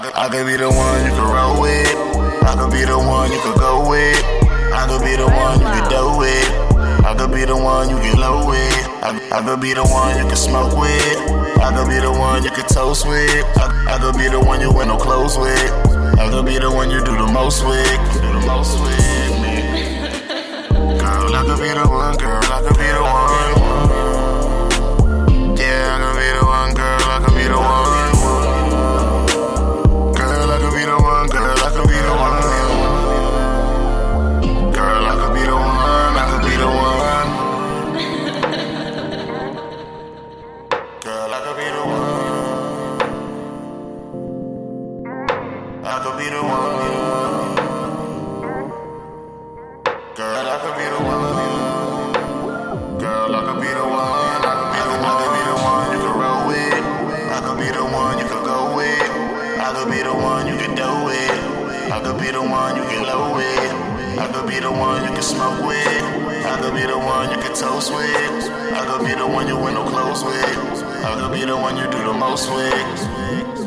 could, I could be the one you can roll with. I could be the one you could go with. I could be the one you could do with. I could be the one you get low with. I, I could be the one you can smoke with. I could be the one you can toast with. I, I could be the one you wear no clothes with. I could be the one you do the most with. Do the most with I could be the one. Girl, I could be the one. Girl, I could be the one. Be the one. You can roll with. I could be the one you could go with. I could be the one you can do with. I could be the one you get low with. I could be the one you can smoke with. I could be the one you can toast with. I could be the one you wear no clothes with. I could be the one you do the most with.